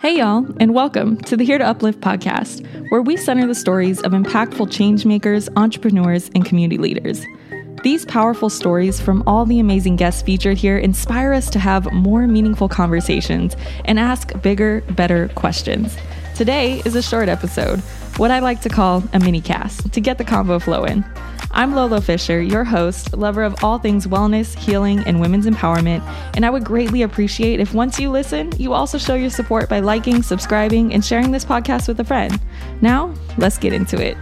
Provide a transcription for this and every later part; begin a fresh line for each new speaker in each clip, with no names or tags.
Hey, y'all, and welcome to the Here to Uplift podcast, where we center the stories of impactful changemakers, entrepreneurs, and community leaders. These powerful stories from all the amazing guests featured here inspire us to have more meaningful conversations and ask bigger, better questions. Today is a short episode, what I like to call a mini cast, to get the convo flowing. I'm Lolo Fisher, your host, lover of all things wellness, healing, and women's empowerment, and I would greatly appreciate if once you listen, you also show your support by liking, subscribing, and sharing this podcast with a friend. Now, let's get into it.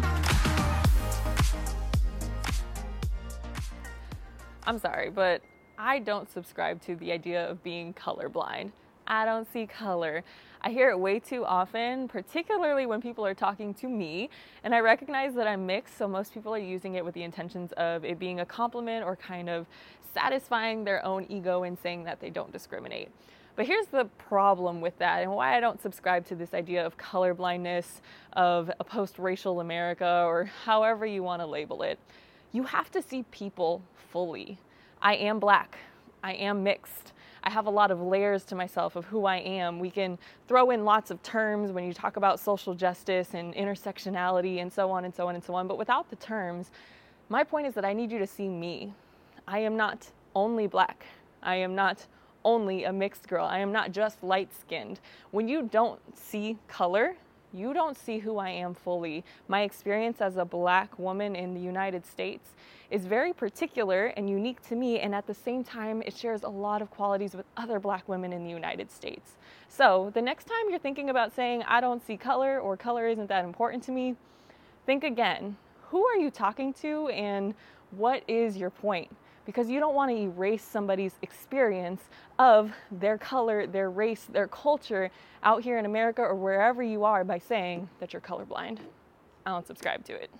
I'm sorry, but I don't subscribe to the idea of being colorblind. I don't see color. I hear it way too often, particularly when people are talking to me, and I recognize that I'm mixed, so most people are using it with the intentions of it being a compliment or kind of satisfying their own ego and saying that they don't discriminate. But here's the problem with that, and why I don't subscribe to this idea of colorblindness, of a post racial America, or however you want to label it. You have to see people fully. I am black, I am mixed. I have a lot of layers to myself of who I am. We can throw in lots of terms when you talk about social justice and intersectionality and so on and so on and so on. But without the terms, my point is that I need you to see me. I am not only black. I am not only a mixed girl. I am not just light skinned. When you don't see color, you don't see who I am fully. My experience as a black woman in the United States is very particular and unique to me, and at the same time, it shares a lot of qualities with other black women in the United States. So, the next time you're thinking about saying, I don't see color or color isn't that important to me, think again. Who are you talking to, and what is your point? Because you don't want to erase somebody's experience of their color, their race, their culture out here in America or wherever you are by saying that you're colorblind. I don't subscribe to it.